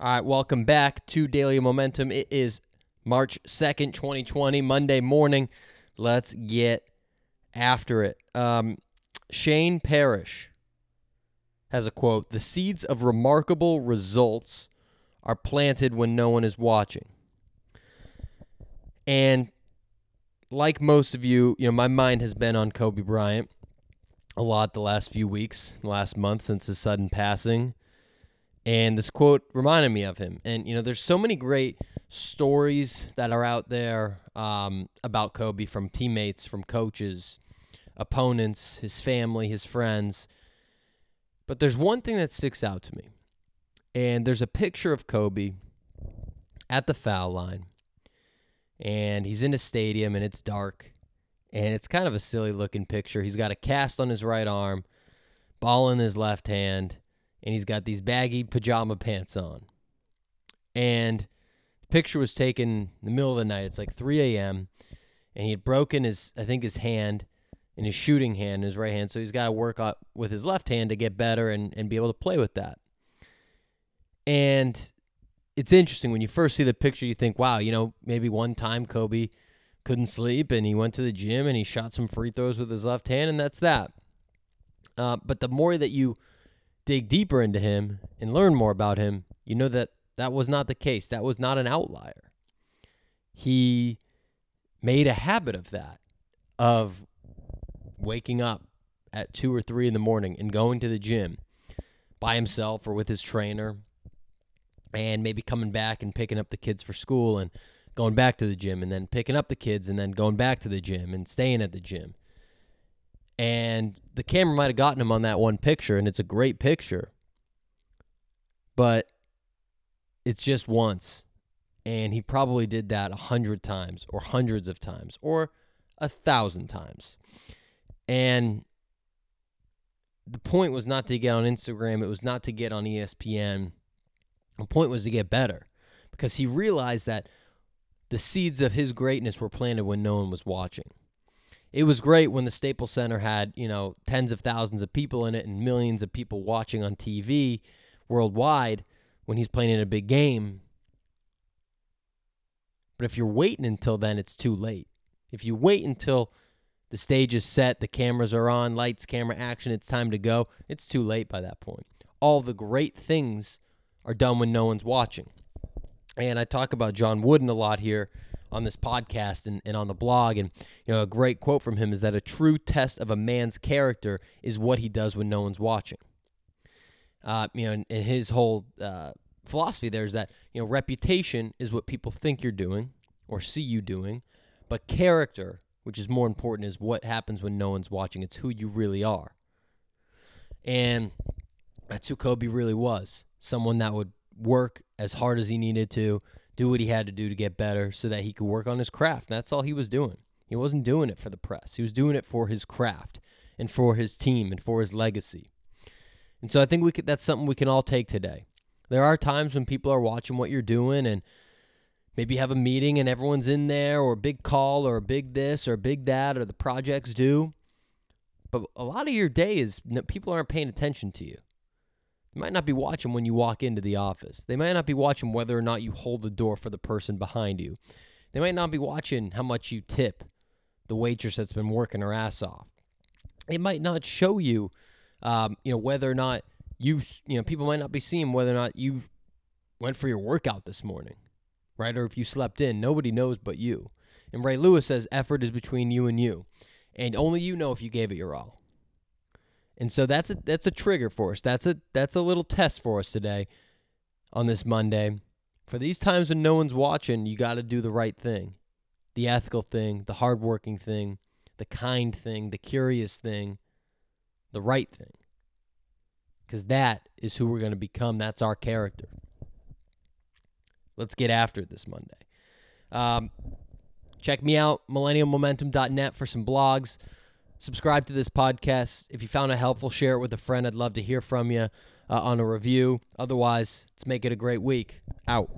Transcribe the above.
All right, welcome back to Daily Momentum. It is March 2nd, 2020, Monday morning. Let's get after it. Um, Shane Parrish has a quote The seeds of remarkable results are planted when no one is watching. And like most of you, you know, my mind has been on Kobe Bryant a lot the last few weeks, last month since his sudden passing. And this quote reminded me of him. And, you know, there's so many great stories that are out there um, about Kobe from teammates, from coaches, opponents, his family, his friends. But there's one thing that sticks out to me. And there's a picture of Kobe at the foul line. And he's in a stadium and it's dark. And it's kind of a silly looking picture. He's got a cast on his right arm, ball in his left hand and he's got these baggy pajama pants on. And the picture was taken in the middle of the night. It's like 3 a.m. And he had broken his, I think, his hand in his shooting hand, his right hand. So he's got to work out with his left hand to get better and, and be able to play with that. And it's interesting when you first see the picture, you think, wow, you know, maybe one time Kobe couldn't sleep and he went to the gym and he shot some free throws with his left hand, and that's that. Uh, but the more that you dig deeper into him and learn more about him, you know that that was not the case. That was not an outlier. He made a habit of that, of waking up at two or three in the morning and going to the gym by himself or with his trainer, and maybe coming back and picking up the kids for school and going back to the gym and then picking up the kids and then going back to the gym and staying at the gym and the camera might have gotten him on that one picture, and it's a great picture, but it's just once. And he probably did that a hundred times, or hundreds of times, or a thousand times. And the point was not to get on Instagram, it was not to get on ESPN. The point was to get better because he realized that the seeds of his greatness were planted when no one was watching it was great when the Staples Center had, you know, tens of thousands of people in it and millions of people watching on TV worldwide when he's playing in a big game. But if you're waiting until then, it's too late. If you wait until the stage is set, the cameras are on, lights, camera, action, it's time to go, it's too late by that point. All the great things are done when no one's watching. And I talk about John Wooden a lot here on this podcast and, and on the blog. And, you know, a great quote from him is that a true test of a man's character is what he does when no one's watching. Uh, you know, and, and his whole uh, philosophy there is that, you know, reputation is what people think you're doing or see you doing, but character, which is more important, is what happens when no one's watching. It's who you really are. And that's who Kobe really was someone that would work as hard as he needed to, do what he had to do to get better so that he could work on his craft. That's all he was doing. He wasn't doing it for the press. He was doing it for his craft and for his team and for his legacy. And so I think we could that's something we can all take today. There are times when people are watching what you're doing and maybe have a meeting and everyone's in there or a big call or a big this or a big that or the projects due. But a lot of your day is people aren't paying attention to you. They might not be watching when you walk into the office. They might not be watching whether or not you hold the door for the person behind you. They might not be watching how much you tip the waitress that's been working her ass off. It might not show you, um, you know, whether or not you, you know, people might not be seeing whether or not you went for your workout this morning, right? Or if you slept in. Nobody knows but you. And Ray Lewis says effort is between you and you, and only you know if you gave it your all. And so that's a that's a trigger for us. That's a that's a little test for us today on this Monday. For these times when no one's watching, you got to do the right thing. The ethical thing, the hardworking thing, the kind thing, the curious thing, the right thing. Cuz that is who we're going to become. That's our character. Let's get after it this Monday. Um, check me out, millennialmomentum.net for some blogs subscribe to this podcast. If you found it helpful, share it with a friend. I'd love to hear from you uh, on a review. Otherwise, let's make it a great week. Out.